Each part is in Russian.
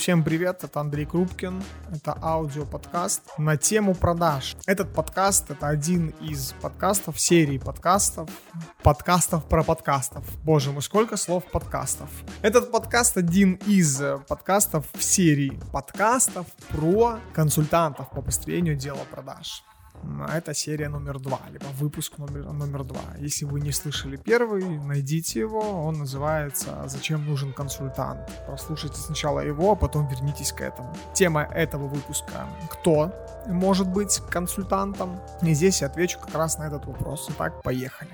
Всем привет, это Андрей Крупкин, это аудиоподкаст на тему продаж. Этот подкаст это один из подкастов, серии подкастов, подкастов про подкастов. Боже мой, сколько слов подкастов. Этот подкаст один из подкастов в серии подкастов про консультантов по построению дела продаж. Это серия номер два, либо выпуск номер, номер два. Если вы не слышали первый, найдите его. Он называется «Зачем нужен консультант?». Прослушайте сначала его, а потом вернитесь к этому. Тема этого выпуска «Кто может быть консультантом?». И здесь я отвечу как раз на этот вопрос. Итак, поехали.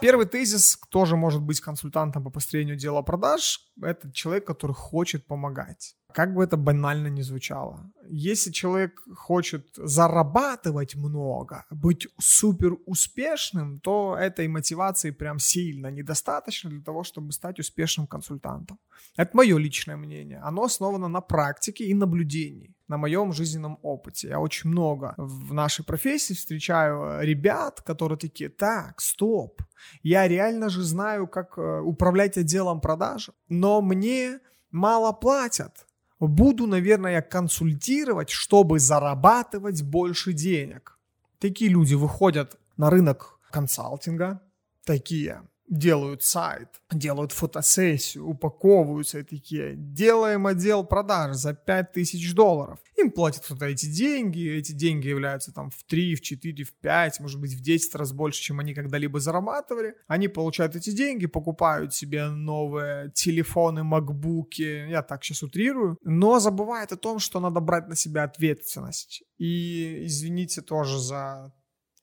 Первый тезис, кто же может быть консультантом по построению дела продаж, это человек, который хочет помогать. Как бы это банально ни звучало. Если человек хочет зарабатывать много, быть супер успешным, то этой мотивации прям сильно недостаточно для того, чтобы стать успешным консультантом. Это мое личное мнение. Оно основано на практике и наблюдении, на моем жизненном опыте. Я очень много в нашей профессии встречаю ребят, которые такие, так, стоп, я реально же знаю, как э, управлять отделом продаж, но мне мало платят буду, наверное, консультировать, чтобы зарабатывать больше денег. Такие люди выходят на рынок консалтинга, такие делают сайт, делают фотосессию, упаковываются и такие, делаем отдел продаж за 5000 долларов. Им платят кто-то эти деньги, эти деньги являются там в 3, в 4, в 5, может быть в 10 раз больше, чем они когда-либо зарабатывали. Они получают эти деньги, покупают себе новые телефоны, макбуки, я так сейчас утрирую, но забывают о том, что надо брать на себя ответственность. И извините тоже за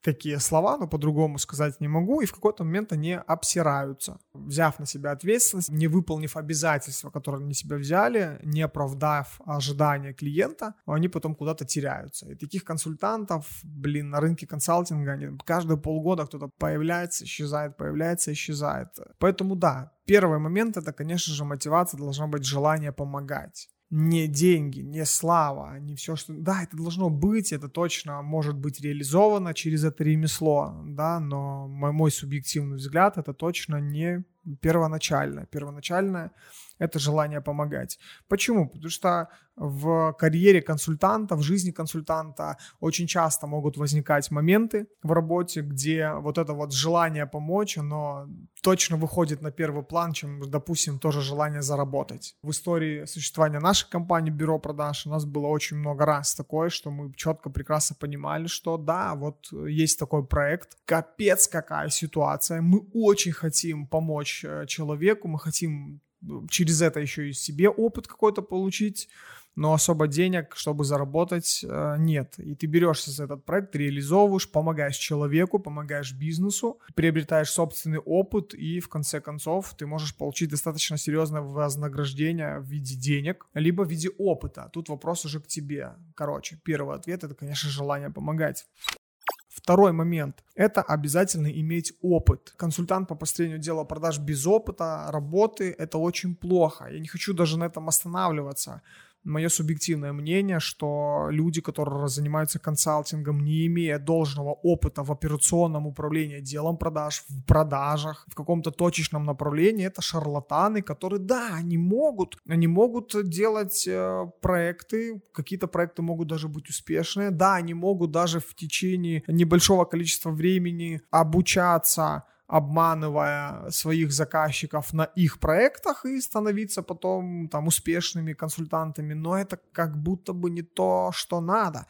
такие слова, но по-другому сказать не могу, и в какой-то момент они обсираются. Взяв на себя ответственность, не выполнив обязательства, которые они себя взяли, не оправдав ожидания клиента, они потом куда-то теряются. И таких консультантов, блин, на рынке консалтинга они, каждые полгода кто-то появляется, исчезает, появляется, исчезает. Поэтому да, первый момент это, конечно же, мотивация должна быть желание помогать не деньги, не слава, не все, что... Да, это должно быть, это точно может быть реализовано через это ремесло, да, но мой, мой субъективный взгляд, это точно не первоначальное. Первоначальное — это желание помогать. Почему? Потому что в карьере консультанта, в жизни консультанта очень часто могут возникать моменты в работе, где вот это вот желание помочь, оно точно выходит на первый план, чем, допустим, тоже желание заработать. В истории существования нашей компании Бюро продаж у нас было очень много раз такое, что мы четко, прекрасно понимали, что да, вот есть такой проект, капец какая ситуация, мы очень хотим помочь э, человеку, мы хотим через это еще и себе опыт какой-то получить, но особо денег, чтобы заработать, э, нет. И ты берешься за этот проект, реализовываешь, помогаешь человеку, помогаешь бизнесу, приобретаешь собственный опыт, и в конце концов ты можешь получить достаточно серьезное вознаграждение в виде денег, либо в виде опыта. Тут вопрос уже к тебе. Короче, первый ответ это, конечно, желание помогать. Второй момент – это обязательно иметь опыт. Консультант по построению дела продаж без опыта работы – это очень плохо. Я не хочу даже на этом останавливаться мое субъективное мнение, что люди, которые занимаются консалтингом, не имея должного опыта в операционном управлении делом продаж, в продажах, в каком-то точечном направлении, это шарлатаны, которые, да, они могут, они могут делать э, проекты, какие-то проекты могут даже быть успешные, да, они могут даже в течение небольшого количества времени обучаться обманывая своих заказчиков на их проектах и становиться потом там успешными консультантами, но это как будто бы не то, что надо.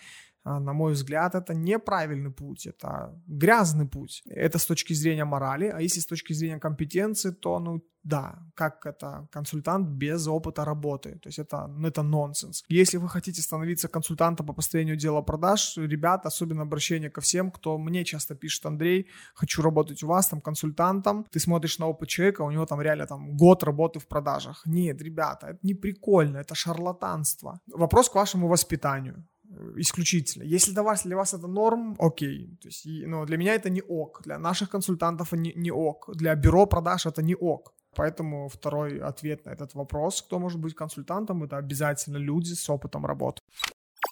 А, на мой взгляд, это неправильный путь, это грязный путь. Это с точки зрения морали, а если с точки зрения компетенции, то, ну, да, как это консультант без опыта работы. То есть это, ну, это нонсенс. Если вы хотите становиться консультантом по построению дела продаж, ребят, особенно обращение ко всем, кто мне часто пишет, Андрей, хочу работать у вас там консультантом, ты смотришь на опыт человека, у него там реально там год работы в продажах. Нет, ребята, это не прикольно, это шарлатанство. Вопрос к вашему воспитанию исключительно. Если для вас, для вас это норм, окей. То есть, но для меня это не ок. Для наших консультантов не, не ок. Для бюро продаж это не ок. Поэтому второй ответ на этот вопрос, кто может быть консультантом, это обязательно люди с опытом работы.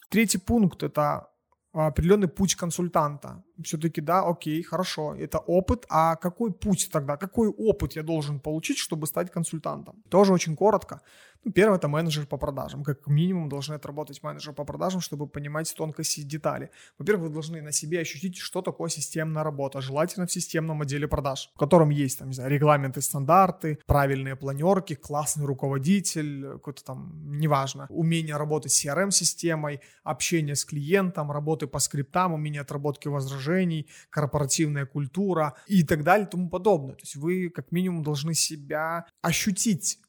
Третий пункт – это определенный путь консультанта. Все-таки, да, окей, хорошо, это опыт, а какой путь тогда, какой опыт я должен получить, чтобы стать консультантом? Тоже очень коротко. Ну, первое – это менеджер по продажам. Как минимум должны отработать менеджер по продажам, чтобы понимать тонкости детали. Во-первых, вы должны на себе ощутить, что такое системная работа, желательно в системном отделе продаж, в котором есть, там, не знаю, регламенты, стандарты, правильные планерки, классный руководитель, какой-то там, неважно, умение работать с CRM-системой, общение с клиентом, работы по скриптам, умение отработки возражений, корпоративная культура и так далее и тому подобное. То есть вы как минимум должны себя ощутить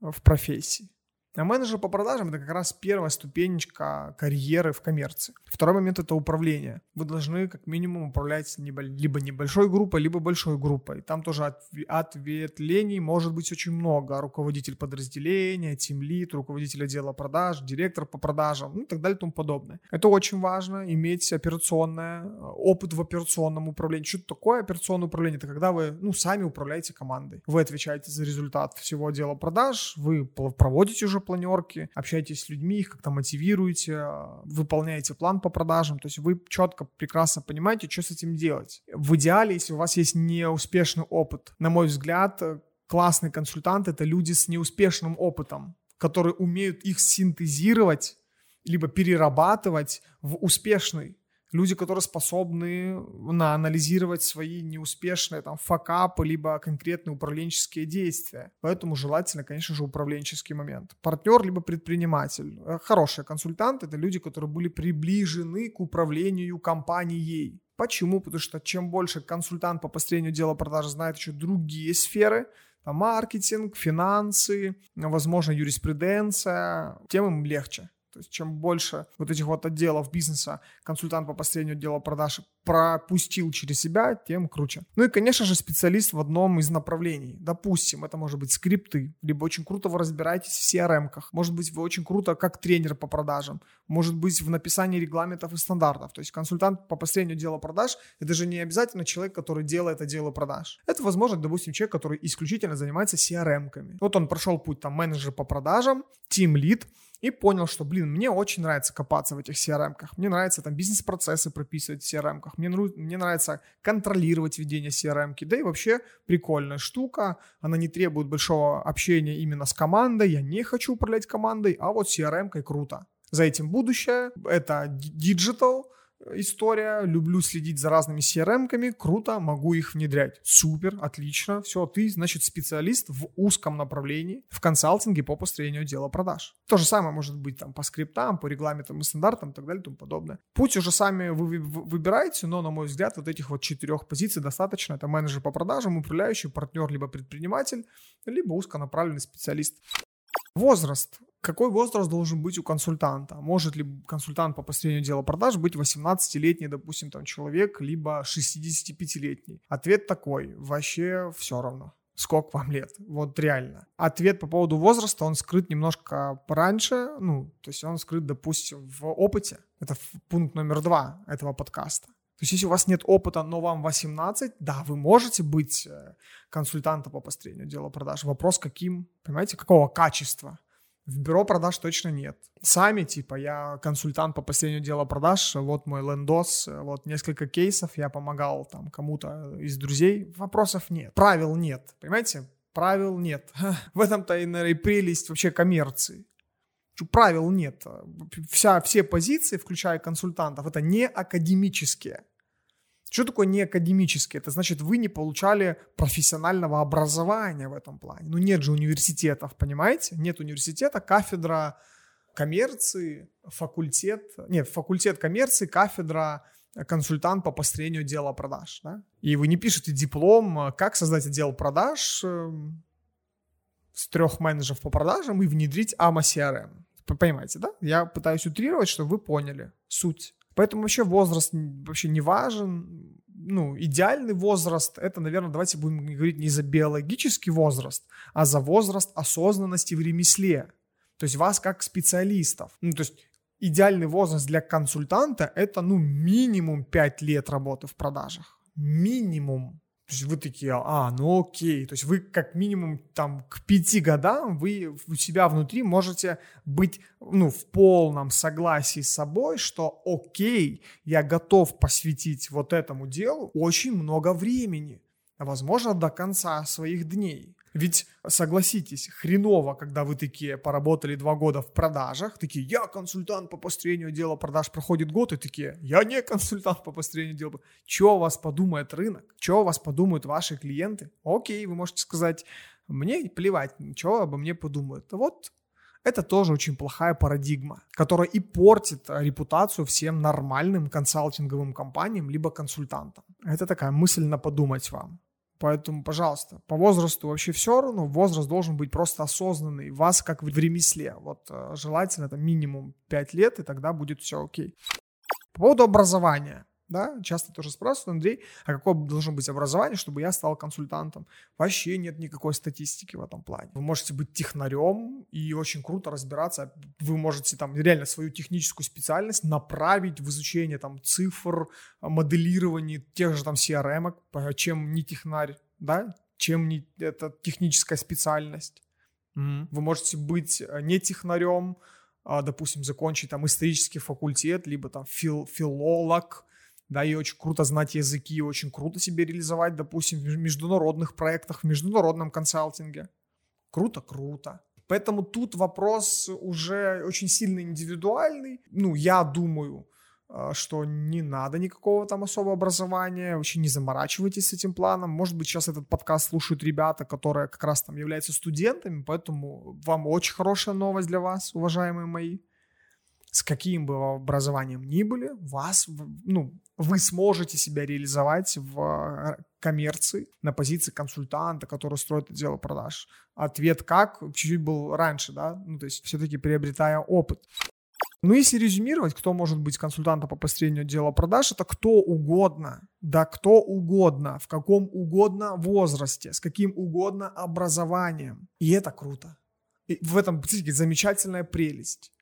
в профессии. А менеджер по продажам – это как раз первая ступенечка карьеры в коммерции. Второй момент – это управление. Вы должны как минимум управлять либо небольшой группой, либо большой группой. Там тоже ответвлений может быть очень много. Руководитель подразделения, тимлит, руководитель отдела продаж, директор по продажам, ну и так далее и тому подобное. Это очень важно, иметь операционное, опыт в операционном управлении. Что такое операционное управление? Это когда вы ну, сами управляете командой. Вы отвечаете за результат всего отдела продаж, вы проводите уже планерки, общаетесь с людьми, их как-то мотивируете, а, выполняете план по продажам, то есть вы четко, прекрасно понимаете, что с этим делать. В идеале, если у вас есть неуспешный опыт, на мой взгляд, классный консультант — это люди с неуспешным опытом, которые умеют их синтезировать, либо перерабатывать в успешный люди, которые способны на, анализировать свои неуспешные там факапы, либо конкретные управленческие действия. Поэтому желательно, конечно же, управленческий момент. Партнер, либо предприниматель. Э, хорошие консультанты — это люди, которые были приближены к управлению компанией. Почему? Потому что чем больше консультант по построению дела продажи знает еще другие сферы, там маркетинг, финансы, возможно, юриспруденция, тем им легче. То есть чем больше вот этих вот отделов бизнеса консультант по построению отдела продаж пропустил через себя, тем круче. Ну и, конечно же, специалист в одном из направлений. Допустим, это может быть скрипты, либо очень круто вы разбираетесь в CRM-ках, может быть, вы очень круто как тренер по продажам, может быть, в написании регламентов и стандартов. То есть консультант по построению дела продаж – это же не обязательно человек, который делает отделы продаж. Это, возможно, допустим, человек, который исключительно занимается CRM-ками. Вот он прошел путь там менеджер по продажам, тим лид, и понял, что, блин, мне очень нравится копаться в этих CRM-ках, мне нравится там бизнес-процессы прописывать в CRM-ках, мне, мне нравится контролировать ведение CRM-ки, да и вообще прикольная штука, она не требует большого общения именно с командой, я не хочу управлять командой, а вот CRM-кой круто. За этим будущее, это digital, история, люблю следить за разными CRM-ками, круто, могу их внедрять. Супер, отлично, все, ты, значит, специалист в узком направлении, в консалтинге по построению дела продаж. То же самое может быть там по скриптам, по регламентам и стандартам и так далее и тому подобное. Путь уже сами вы выбираете, но, на мой взгляд, вот этих вот четырех позиций достаточно. Это менеджер по продажам, управляющий, партнер, либо предприниматель, либо узконаправленный специалист. Возраст какой возраст должен быть у консультанта? Может ли консультант по построению дела продаж быть 18-летний, допустим, там человек, либо 65-летний? Ответ такой, вообще все равно сколько вам лет, вот реально. Ответ по поводу возраста, он скрыт немножко пораньше, ну, то есть он скрыт, допустим, в опыте. Это пункт номер два этого подкаста. То есть если у вас нет опыта, но вам 18, да, вы можете быть э, консультантом по построению дела продаж. Вопрос каким, понимаете, какого качества. В бюро продаж точно нет. Сами, типа, я консультант по последнему делу продаж, вот мой лендос, вот несколько кейсов, я помогал там кому-то из друзей, вопросов нет. Правил нет, понимаете? Правил нет. В этом-то и, наверное, и прелесть вообще коммерции. Правил нет. Вся, все позиции, включая консультантов, это не академические. Что такое не академический? Это значит, вы не получали профессионального образования в этом плане. Ну, нет же университетов, понимаете? Нет университета, кафедра коммерции, факультет, нет, факультет коммерции, кафедра консультант по построению дела продаж. Да? И вы не пишете диплом, как создать отдел продаж эм, с трех менеджеров по продажам и внедрить AMA CRM. Понимаете, да? Я пытаюсь утрировать, чтобы вы поняли суть. Поэтому вообще возраст вообще не важен. Ну, идеальный возраст, это, наверное, давайте будем говорить не за биологический возраст, а за возраст осознанности в ремесле. То есть вас как специалистов. Ну, то есть идеальный возраст для консультанта – это, ну, минимум 5 лет работы в продажах. Минимум. То есть вы такие, а, ну окей. То есть вы как минимум там к пяти годам вы у себя внутри можете быть, ну, в полном согласии с собой, что окей, я готов посвятить вот этому делу очень много времени, возможно, до конца своих дней. Ведь, согласитесь, хреново, когда вы такие поработали два года в продажах, такие, я консультант по построению дела продаж, проходит год, и такие, я не консультант по построению дела. Что о вас подумает рынок? Что о вас подумают ваши клиенты? Окей, вы можете сказать, мне плевать, что обо мне подумают. Вот это тоже очень плохая парадигма, которая и портит репутацию всем нормальным консалтинговым компаниям либо консультантам. Это такая мысль на подумать вам. Поэтому, пожалуйста, по возрасту вообще все равно. Возраст должен быть просто осознанный. Вас как в ремесле. Вот э, желательно это минимум 5 лет, и тогда будет все окей. По поводу образования да, часто тоже спрашивают, Андрей, а какое должно быть образование, чтобы я стал консультантом? Вообще нет никакой статистики в этом плане. Вы можете быть технарем и очень круто разбираться. Вы можете там реально свою техническую специальность направить в изучение там цифр, моделирование тех же там CRM, чем не технарь, да, чем не это техническая специальность. Mm-hmm. Вы можете быть э, не технарем, а, допустим, закончить там исторический факультет, либо там фил, филолог, да, и очень круто знать языки, очень круто себе реализовать, допустим, в международных проектах, в международном консалтинге. Круто, круто. Поэтому тут вопрос уже очень сильно индивидуальный. Ну, я думаю, а, что не надо никакого там особого образования, вообще не заморачивайтесь с этим планом. Может быть, сейчас этот подкаст слушают ребята, которые как раз там являются студентами, поэтому вам очень хорошая новость для вас, уважаемые мои с каким бы образованием ни были, вас, ну, вы сможете себя реализовать в э, коммерции на позиции консультанта, который строит дело продаж. Ответ как? Чуть-чуть был раньше, да? Ну, то есть все-таки приобретая опыт. Ну, если резюмировать, кто может быть консультантом по построению дела продаж, это кто угодно, да кто угодно, в каком угодно возрасте, с каким угодно образованием. И это круто. И в этом, замечательная прелесть.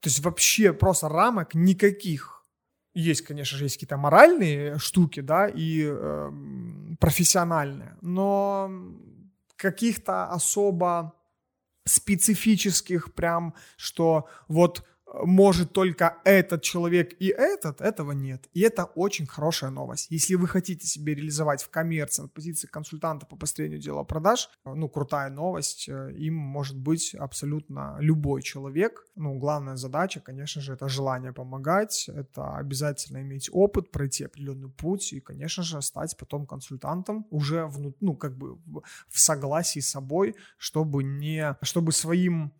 То есть вообще просто рамок никаких. Есть, конечно же, есть какие-то моральные штуки, да, и э, профессиональные, но каких-то особо специфических прям, что вот может только этот человек и этот, этого нет. И это очень хорошая новость. Если вы хотите себе реализовать в коммерции на позиции консультанта по построению дела продаж, ну, крутая новость, э, им может быть абсолютно любой человек. Ну, главная задача, конечно же, это желание помогать, это обязательно иметь опыт, пройти определенный путь и, конечно же, стать потом консультантом уже, в, ну, как бы в согласии с собой, чтобы не, чтобы своим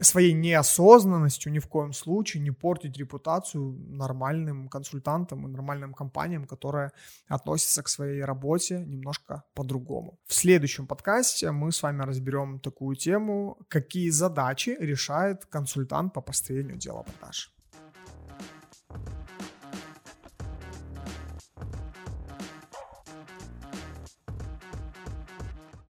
своей неосознанностью ни в коем случае не портить репутацию нормальным консультантам и нормальным компаниям, которые относятся к своей работе немножко по-другому. В следующем подкасте мы с вами разберем такую тему, какие задачи решает консультант по построению дела продаж.